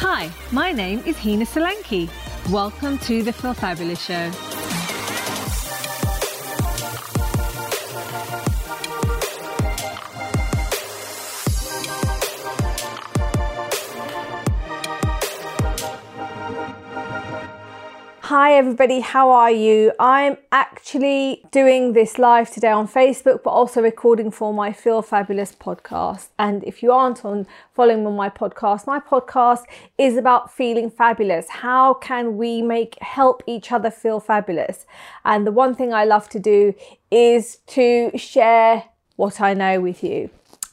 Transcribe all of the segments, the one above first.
Hi, my name is Hina Solanki. Welcome to the Feel Fabulous Show. Hi, everybody, how are you? I'm actually doing this live today on Facebook, but also recording for my Feel Fabulous podcast. And if you aren't on following on my podcast, my podcast is about feeling fabulous. How can we make help each other feel fabulous? And the one thing I love to do is to share what I know with you.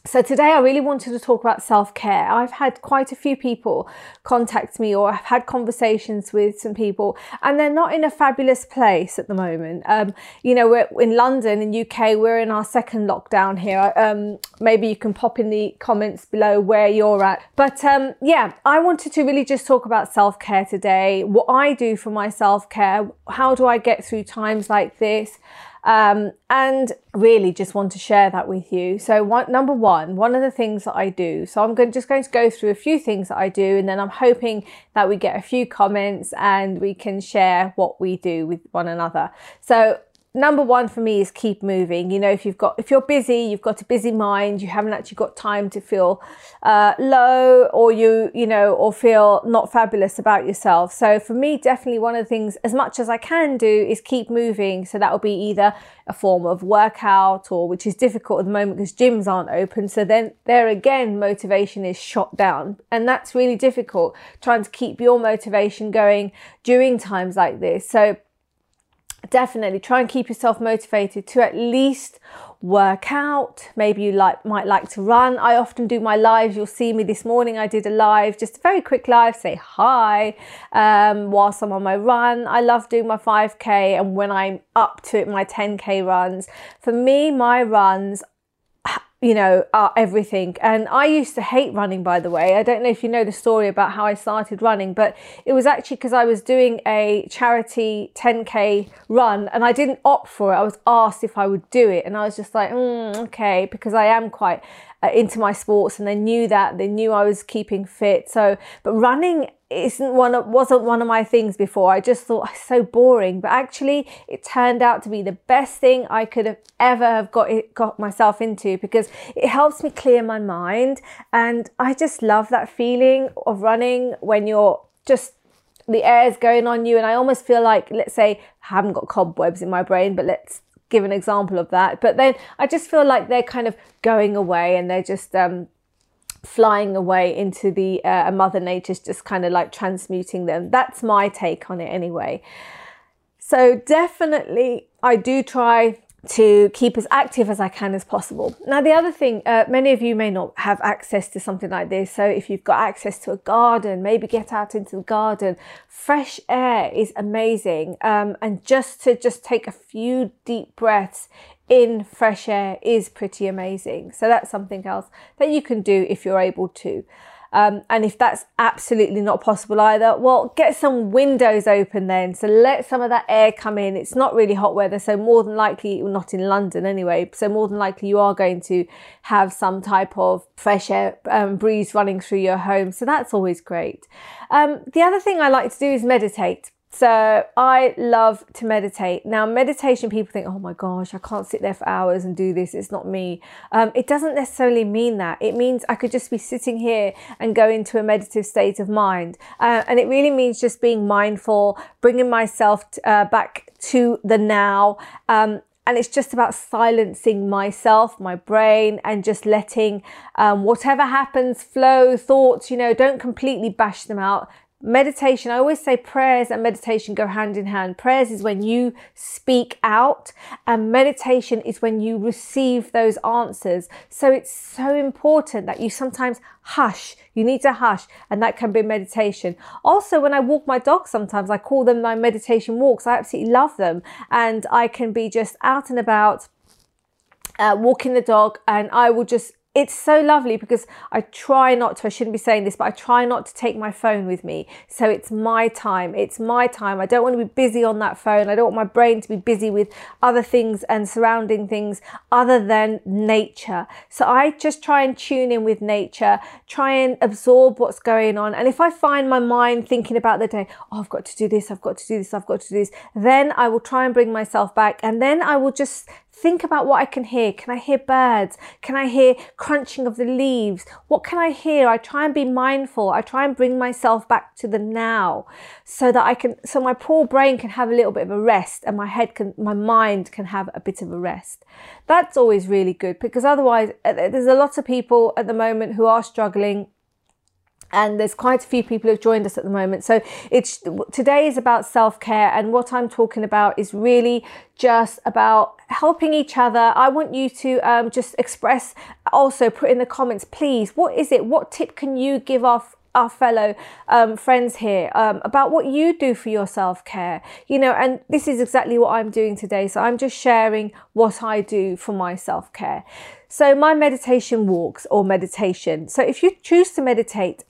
So today I really wanted to talk about self-care. I've had quite a few people contact me or I've had conversations with some people and they're not in a fabulous place at the moment. Um, you know, we're in London, in UK, we're in our second lockdown here. Um, maybe you can pop in the comments below where you're at. But um, yeah, I wanted to really just talk about self-care today, what I do for my self-care, how do I get through times like this? Um, and really just want to share that with you. So, one, number one, one of the things that I do. So, I'm going, just going to go through a few things that I do, and then I'm hoping that we get a few comments and we can share what we do with one another. So, number one for me is keep moving. You know, if you've got, if you're busy, you've got a busy mind, you haven't actually got time to feel uh, low or you, you know, or feel not fabulous about yourself. So for me, definitely one of the things, as much as I can do, is keep moving. So that will be either a form of workout or which is difficult at the moment because gyms aren't open. So then there again, motivation is shot down. And that's really difficult trying to keep your motivation going during times like this. So definitely. Try and keep yourself motivated to at least work out. Maybe you like might like to run. I often do my lives. You'll see me this morning. I did a live just a very quick live say hi um, whilst i'm on my run. I love doing my 5k and when i'm up to it my 10k runs. For me my runs you know, are everything. And I used to hate running, by the way. I don't know if you know the story about how I started running, but it was actually because I was doing a charity 10K run and I didn't opt for it. I was asked if I would do it. And I was just like, mm, okay, because I am quite uh, into my sports and they knew that. They knew I was keeping fit. So, but running isn't one of, wasn't one of my things before. I just thought oh, so boring, but actually it turned out to be the best thing I could have ever have got it, got myself into because it helps me clear my mind and I just love that feeling of running when you're just the air is going on you and I almost feel like let's say I haven't got cobwebs in my brain, but let's give an example of that. But then I just feel like they're kind of going away and they're just um flying away into the uh, mother nature's just kind of like transmuting them that's my take on it anyway so definitely i do try to keep as active as I can as possible. Now, the other thing, uh, many of you may not have access to something like this. So, if you've got access to a garden, maybe get out into the garden. Fresh air is amazing, um, and just to just take a few deep breaths in fresh air is pretty amazing. So that's something else that you can do if you're able to. Um, and if that's absolutely not possible either, well, get some windows open then. So let some of that air come in. It's not really hot weather, so more than likely, well, not in London anyway, so more than likely you are going to have some type of fresh air um, breeze running through your home. So that's always great. Um, the other thing I like to do is meditate. So I love to meditate. Now, meditation, people think, oh my gosh, I can't sit there for hours and do this. It's not me. Um, it doesn't necessarily mean that. It means I could just be sitting here and go into a meditative state of mind. Uh, and it really means just being mindful, bringing myself t- uh, back to the now. Um, and it's just about silencing myself, my brain, and just letting um, whatever happens flow, thoughts, you know, don't completely bash them out meditation, I always say prayers and meditation go hand in hand. Prayers is when you speak out, and meditation is when you receive those answers. So it's so important that you sometimes hush. You need to hush, and that can be meditation. Also, when I walk my dog, sometimes I call them my meditation walks. I absolutely love them, and I can be just out and about. Uh, walking the dog, and I will just it's so lovely because I try not to, I shouldn't be saying this, but I try not to take my phone with me. So it's my time. It's my time. I don't want to be busy on that phone. I don't want my brain to be busy with other things and surrounding things other than nature. So I just try and tune in with nature, try and absorb what's going on. And if I find my mind thinking about the day, oh, I've got to do this, I've got to do this, I've got to do this, then I will try and bring myself back. And then I will just Think about what I can hear. Can I hear birds? Can I hear crunching of the leaves? What can I hear? I try and be mindful. I try and bring myself back to the now so that I can, so my poor brain can have a little bit of a rest and my head can, my mind can have a bit of a rest. That's always really good because otherwise, uh, there's a lot of people at the moment who are struggling and there's quite a few people who've joined us at the moment. So it's today is about self-care and what I'm talking about is really just about helping each other. I want you to um, just express also put in the comments, please, what is it? What tip can you give off our fellow um, friends here um, about what you do for your self care. You know, and this is exactly what I'm doing today. So I'm just sharing what I do for my self care. So my meditation walks or meditation. So if you choose to meditate,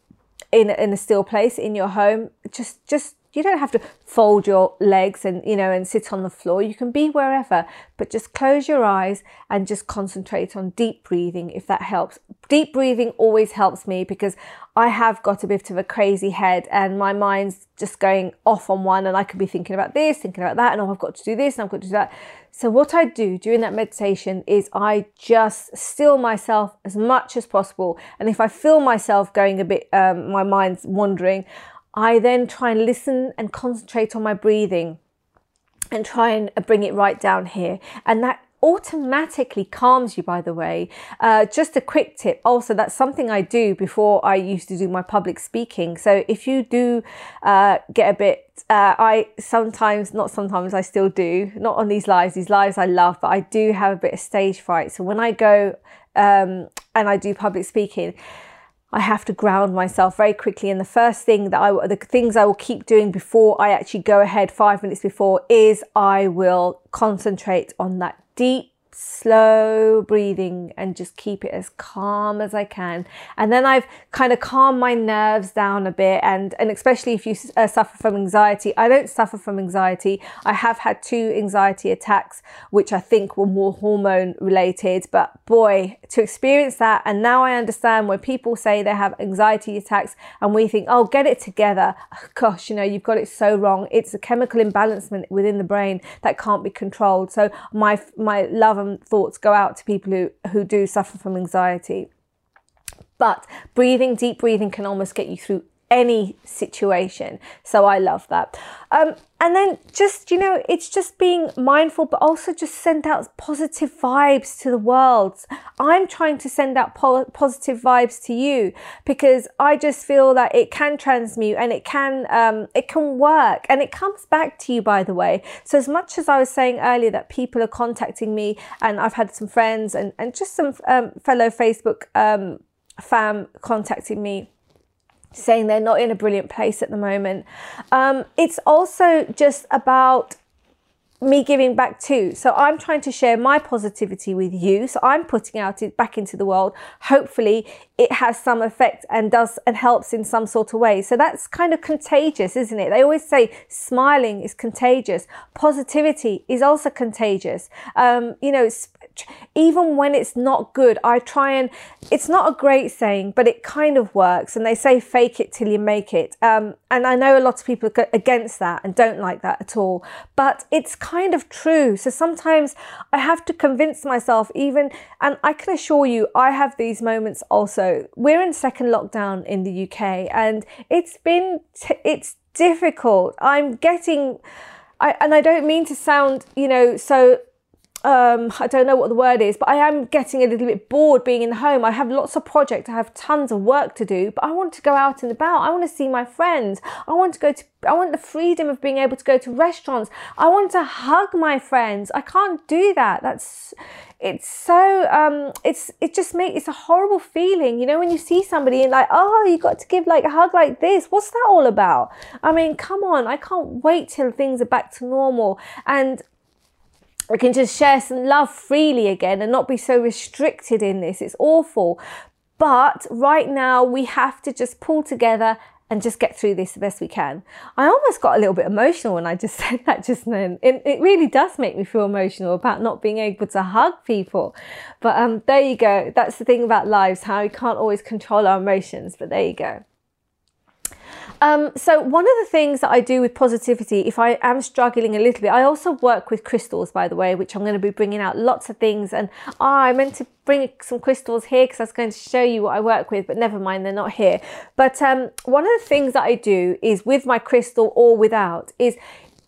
in in a still place in your home just just you don't have to fold your legs and you know and sit on the floor. You can be wherever but just close your eyes and just concentrate on deep breathing if that helps. Deep breathing always helps me because i have got a bit of a crazy head and my mind's just going off on one and i could be thinking about this thinking about that and oh i've got to do this and i've got to do that so what i do during that meditation is i just still myself as much as possible and if i feel myself going a bit um, my mind's wandering I then try and listen and concentrate on my breathing and try and bring it right down here. And that automatically calms you, by the way. Uh, just a quick tip also, that's something I do before I used to do my public speaking. So if you do uh, get a bit, uh, I sometimes, not sometimes, I still do, not on these lives, these lives I love, but I do have a bit of stage fright. So when I go um, and I do public speaking, I have to ground myself very quickly. And the first thing that I, the things I will keep doing before I actually go ahead five minutes before is I will concentrate on that deep slow breathing and just keep it as calm as I can. And then I've kind of calmed my nerves down a bit. And, and especially if you uh, suffer from anxiety, I don't suffer from anxiety. I have had two anxiety attacks, which I think were more hormone related. But boy, to experience that. And now I understand when people say they have anxiety attacks and we think, oh, get it together. Gosh, you know, you've got it so wrong. It's a chemical imbalancement within the brain that can't be controlled. So my, my love um, thoughts go out to people who, who do suffer from anxiety. But breathing, deep breathing can almost get you through any situation. So I love that. Um, and then just, you know, it's just being mindful, but also just send out positive vibes to the world. I'm trying to send out po- positive vibes to you because I just feel that it can transmute and it can, um, it can work and it comes back to you, by the way. So as much as I was saying earlier that people are contacting me and I've had some friends and, and just some um, fellow Facebook um, fam contacting me saying they're not in a brilliant place at the moment. Um, it's also just about me giving back too. So I'm trying to share my positivity with you. So I'm putting out it back into the world. Hopefully it has some effect and does and helps in some sort of way. So that's kind of contagious, isn't it? They always say smiling is contagious. Positivity is also contagious. Um, you know, even when it's not good, I try and it's not a great saying, but it kind of works. And they say fake it till you make it. Um, and I know a lot of people are against that and don't like that at all, but it's kind of true. So sometimes I have to convince myself, even, and I can assure you, I have these moments also. We're in second lockdown in the UK, and it's been, t- it's difficult. I'm getting, I, and I don't mean to sound, you know, so um, I don't know what the word is, but I am getting a little bit bored being in the home. I have lots of projects, I have tons of work to do, but I want to go out and about. I want to see my friends. I want to go to, I want the freedom of being able to go to restaurants. I want to hug my friends. I can't do that. That's, it's so, um, it's, it just makes, it's a horrible feeling, you know, when you see somebody and like, oh, you got to give like a hug like this. What's that all about? I mean, come on, I can't wait till things are back to normal. And we can just share some love freely again and not be so restricted in this. It's awful. But right now, we have to just pull together and just get through this the best we can. I almost got a little bit emotional when I just said that just then. It, it really does make me feel emotional about not being able to hug people. But um, there you go. That's the thing about lives, how we can't always control our emotions. But there you go. Um, so one of the things that I do with positivity, if I am struggling a little bit, I also work with crystals, by the way, which I'm going to be bringing out lots of things. And oh, I meant to bring some crystals here because I was going to show you what I work with, but never mind, they're not here. But um, one of the things that I do is with my crystal or without is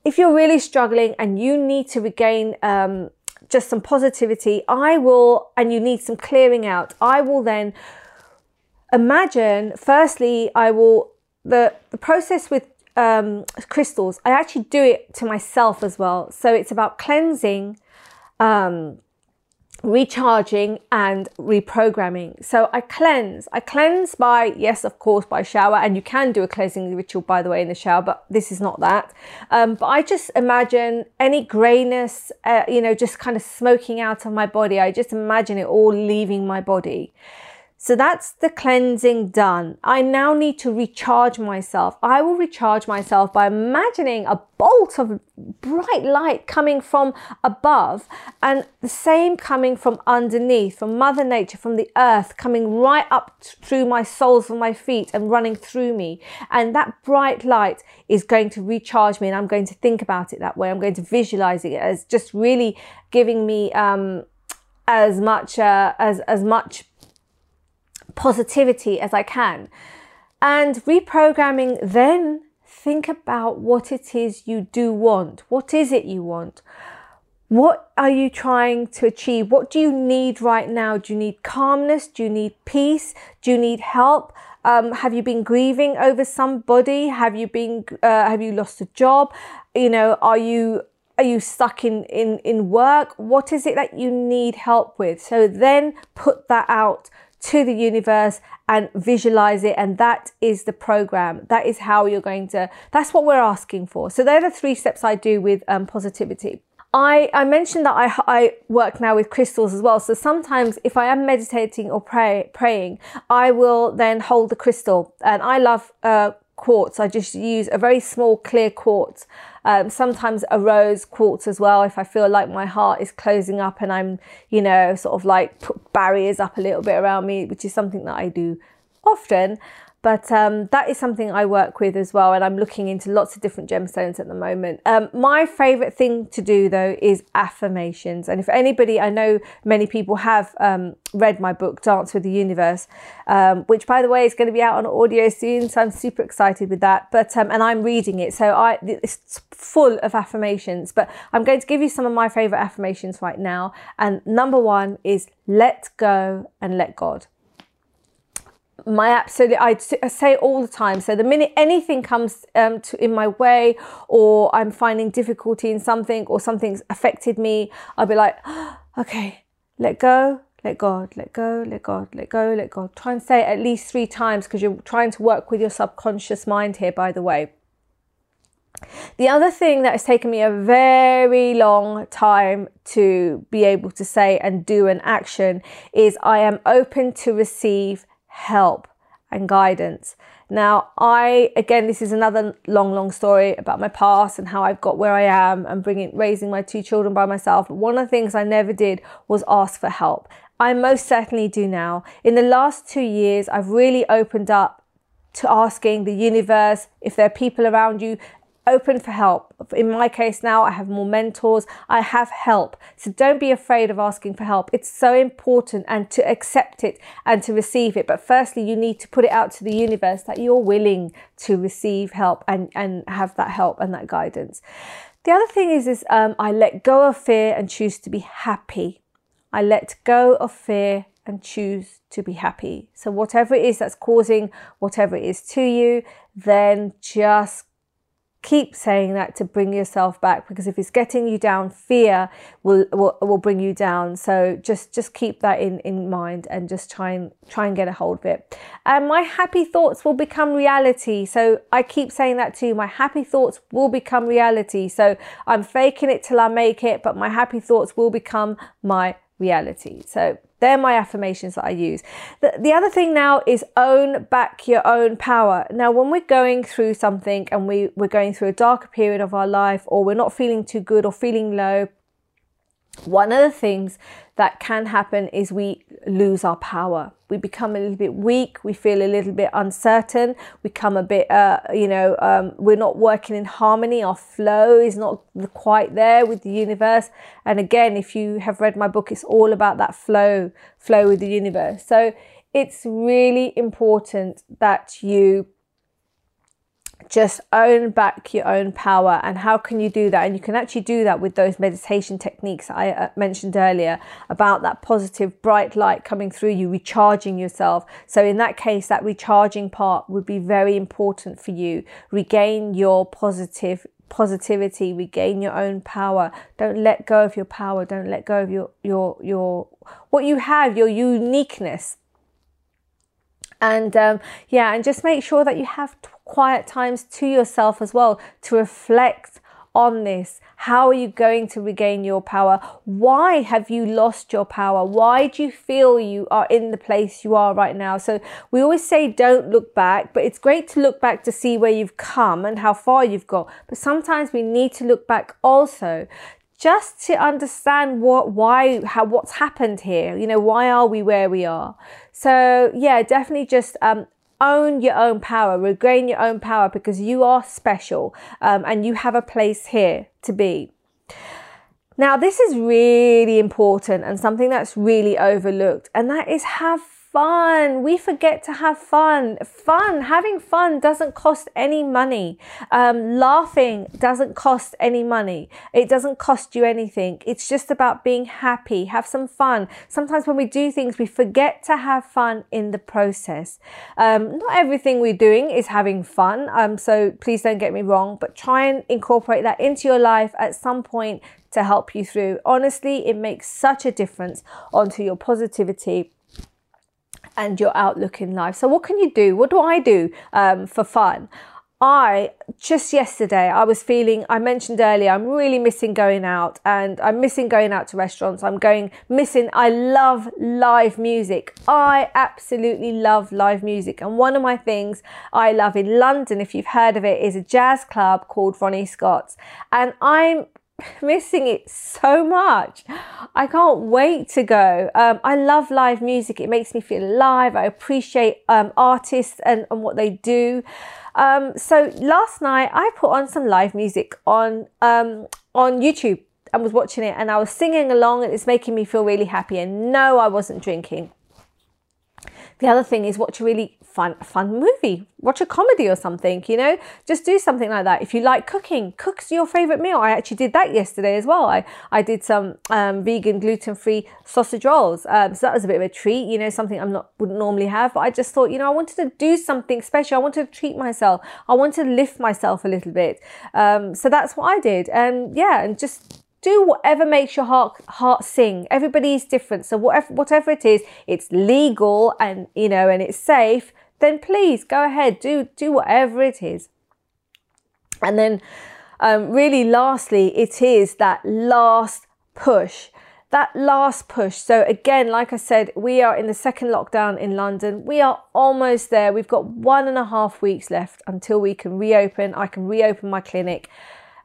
if you're really struggling and you need to regain um, just some positivity, I will, and you need some clearing out, I will then imagine, firstly, I will the, the process with um, crystals, I actually do it to myself as well. So it's about cleansing, um, recharging, and reprogramming. So I cleanse. I cleanse by, yes, of course, by shower. And you can do a cleansing ritual, by the way, in the shower, but this is not that. Um, but I just imagine any grayness, uh, you know, just kind of smoking out of my body. I just imagine it all leaving my body. So that's the cleansing done. I now need to recharge myself. I will recharge myself by imagining a bolt of bright light coming from above and the same coming from underneath, from Mother Nature, from the earth, coming right up through my soles of my feet and running through me. And that bright light is going to recharge me and I'm going to think about it that way. I'm going to visualize it as just really giving me um, as much uh, as as much positivity as I can. And reprogramming, then think about what it is you do want. What is it you want? What are you trying to achieve? What do you need right now? Do you need calmness? Do you need peace? Do you need help? Um, have you been grieving over somebody? Have you been? Uh, have you lost a job? You know, are you are you stuck in in in work? What is it that you need help with? So then put that out to the universe and visualize it. And that is the program. That is how you're going to, that's what we're asking for. So they're the three steps I do with um, positivity. I, I mentioned that I, I work now with crystals as well. So sometimes if I am meditating or pray, praying, I will then hold the crystal. And I love uh, quartz. I just use a very small clear quartz um, sometimes a rose quartz as well if I feel like my heart is closing up and I'm, you know, sort of like put barriers up a little bit around me, which is something that I do often. But um, that is something I work with as well, and I'm looking into lots of different gemstones at the moment. Um, my favorite thing to do though is affirmations. And if anybody, I know many people have um, read my book, Dance with the Universe, um, which by the way is going to be out on audio soon. So I'm super excited with that. But um, and I'm reading it, so I it's full of affirmations. But I'm going to give you some of my favorite affirmations right now. And number one is let go and let God my absolute I say it all the time. So the minute anything comes um, to, in my way, or I'm finding difficulty in something, or something's affected me, I'll be like, oh, okay, let go, let God, let go, let God, let go, let God. Try and say it at least three times because you're trying to work with your subconscious mind here. By the way. The other thing that has taken me a very long time to be able to say and do an action is I am open to receive help and guidance. Now, I again, this is another long, long story about my past and how I've got where I am and bringing raising my two children by myself. One of the things I never did was ask for help. I most certainly do now. In the last two years, I've really opened up to asking the universe if there are people around you open for help. In my case now, I have more mentors, I have help. So don't be afraid of asking for help. It's so important and to accept it and to receive it. But firstly, you need to put it out to the universe that you're willing to receive help and, and have that help and that guidance. The other thing is, is um, I let go of fear and choose to be happy. I let go of fear and choose to be happy. So whatever it is that's causing whatever it is to you, then just keep saying that to bring yourself back because if it's getting you down fear will will, will bring you down. So just just keep that in in mind and just try and try and get a hold of it. And my happy thoughts will become reality. So i keep saying that too my happy thoughts will become reality. So i'm faking it till i make it but my happy thoughts will become my reality. So they're my affirmations that I use. The, the other thing now is own back your own power. Now, when we're going through something and we, we're going through a darker period of our life, or we're not feeling too good or feeling low, one of the things that can happen is we lose our power. We become a little bit weak. We feel a little bit uncertain. We come a bit, uh, you know, um, we're not working in harmony. Our flow is not quite there with the universe. And again, if you have read my book, it's all about that flow, flow with the universe. So it's really important that you just own back your own power. And how can you do that? And you can actually do that with those meditation techniques i uh, mentioned earlier about that positive bright light coming through you recharging yourself. So in that case that recharging part would be very important for you. Regain your positive positivity regain your own power. Don't let go of your power. Don't let go of your your your what you have your uniqueness and um, yeah and just make sure that you have quiet times to yourself as well to reflect on this. How are you going to regain your power? Why have you lost your power? Why do you feel you are in the place you are right now? So we always say don't look back but it's great to look back to see where you've come and how far you've got. But sometimes we need to look back also just to understand what why how what's happened here you know why are we where we are? So yeah definitely just um, own your own power regain your own power because you are special um, and you have a place here to be. Now this is really important and something that's really overlooked and that is have fun. We forget to have fun. Fun, having fun doesn't cost any money. Um, laughing doesn't cost any money. It doesn't cost you anything. It's just about being happy. Have some fun. Sometimes when we do things, we forget to have fun in the process. Um, not everything we're doing is having fun. Um, so please don't get me wrong, but try and incorporate that into your life at some point to help you through. Honestly, it makes such a difference onto your positivity and your outlook in life. So, what can you do? What do I do um, for fun? I just yesterday I was feeling I mentioned earlier I'm really missing going out and I'm missing going out to restaurants I'm going missing I love live music I absolutely love live music and one of my things I love in London if you've heard of it is a jazz club called Ronnie Scott's and I'm missing it so much. I can't wait to go. Um, I love live music. It makes me feel alive. I appreciate um, artists and, and what they do. Um, so last night I put on some live music on um, on YouTube and was watching it and I was singing along and it's making me feel really happy. And no, I wasn't drinking. The other thing is what you really fun, fun movie. Watch a comedy or something, you know, just do something like that. If you like cooking, cook your favorite meal. I actually did that yesterday as well. I, I did some um, vegan gluten free sausage rolls. Um, so that was a bit of a treat, you know, something I'm not, wouldn't normally have, but I just thought, you know, I wanted to do something special. I wanted to treat myself. I wanted to lift myself a little bit. Um, so that's what I did. And yeah, and just do whatever makes your heart heart sing. Everybody is different, so whatever whatever it is, it's legal and you know and it's safe. Then please go ahead, do do whatever it is. And then, um, really, lastly, it is that last push. That last push. So, again, like I said, we are in the second lockdown in London. We are almost there. We've got one and a half weeks left until we can reopen. I can reopen my clinic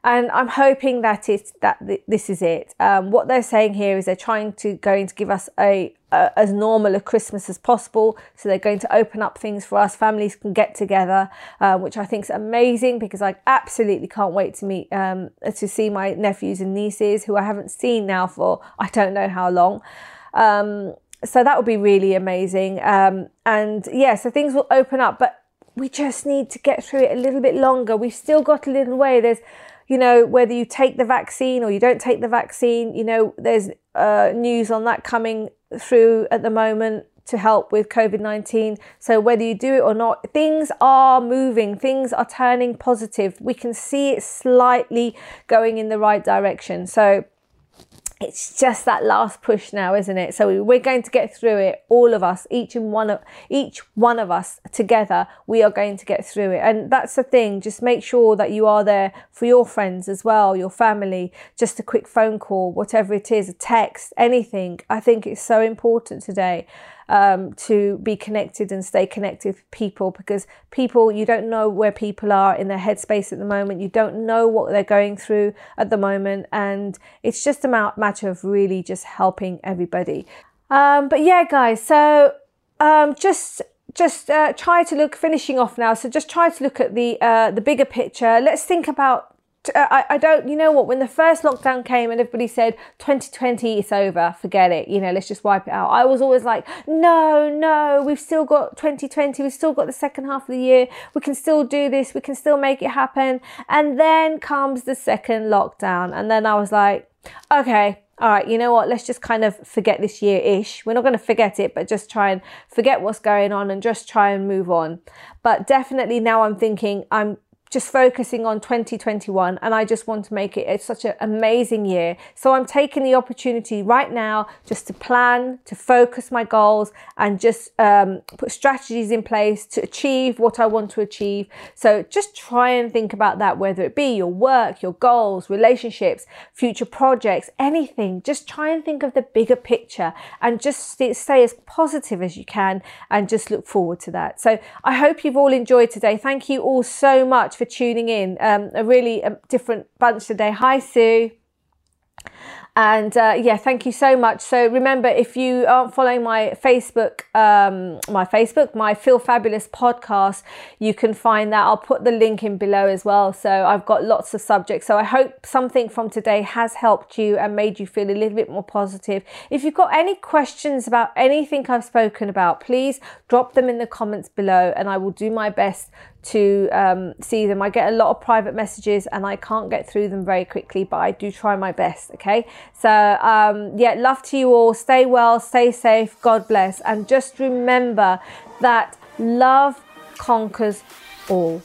and I'm hoping that it's that this is it. Um, what they're saying here is they're trying to going to give us a, a, as normal a Christmas as possible. So they're going to open up things for us. Families can get together, uh, which I think is amazing because I absolutely can't wait to meet um, to see my nephews and nieces who I haven't seen now for I don't know how long. Um, so that would be really amazing. Um, and yeah, so things will open up, but we just need to get through it a little bit longer. We've still got a little way. There's you know, whether you take the vaccine or you don't take the vaccine, you know, there's uh, news on that coming through at the moment. to help with COVID 19. So, whether you do it or not, things are moving, things are turning positive. We can see it slightly going in the right direction. So, it's just that last push now isn't it? So we're going to get through it all of us each and one of each one of us together we are going to get through it. And that's the thing just make sure that you are there for your friends as well your family just a quick phone call whatever it is a text anything. I think it's so important today um, to be connected and stay connected with people because people, you don't know where people are in their headspace at the moment. You don't know what they're going through at the moment. And it's just a matter of really just helping everybody. Um, but yeah, guys, so um, just just uh, try to look finishing off now so just try to look at the uh, the bigger picture let's think about Uh, I, I don't, you know what, when the first lockdown came and everybody said 2020 is over, forget it, you know, let's just wipe it out. I was always like, no, no, we've still got 2020, we've still got the second half of the year, we can still do this, we can still make it happen. And then comes the second lockdown. And then I was like, okay, all right, you know what? Let's just kind of forget this year ish. We're not going to forget it, but just try and forget what's going on and just try and move on. But definitely now I'm thinking I'm just focusing on 2021 and I just want to make it such an amazing year. So I'm taking the opportunity right now just to plan, to focus my goals and just um, put strategies in place to achieve what I want to achieve. So just try and think about that, whether it be your work, your goals, relationships, future projects, anything. Just try and think of the bigger picture and just stay as positive as you can and just look forward to that. So I hope you've all enjoyed today. Thank you all so much for tuning in. Um, a really different bunch today. Hi, Sue. And uh, yeah, thank you so much. So remember, if you aren't following my Facebook, um, my Facebook, my Feel Fabulous podcast, you can find that. I'll put the link in below as well. So I've got lots of subjects. So I hope something from today has helped you and made you feel a little bit more positive. If you've got any questions about anything I've spoken about, please drop them in the comments below and I will do my best to um, see them. I get a lot of private messages and I can't get through them very quickly, but I do try my best. Okay. So, um, yeah, love to you all. Stay well, stay safe. God bless. And just remember that love conquers all.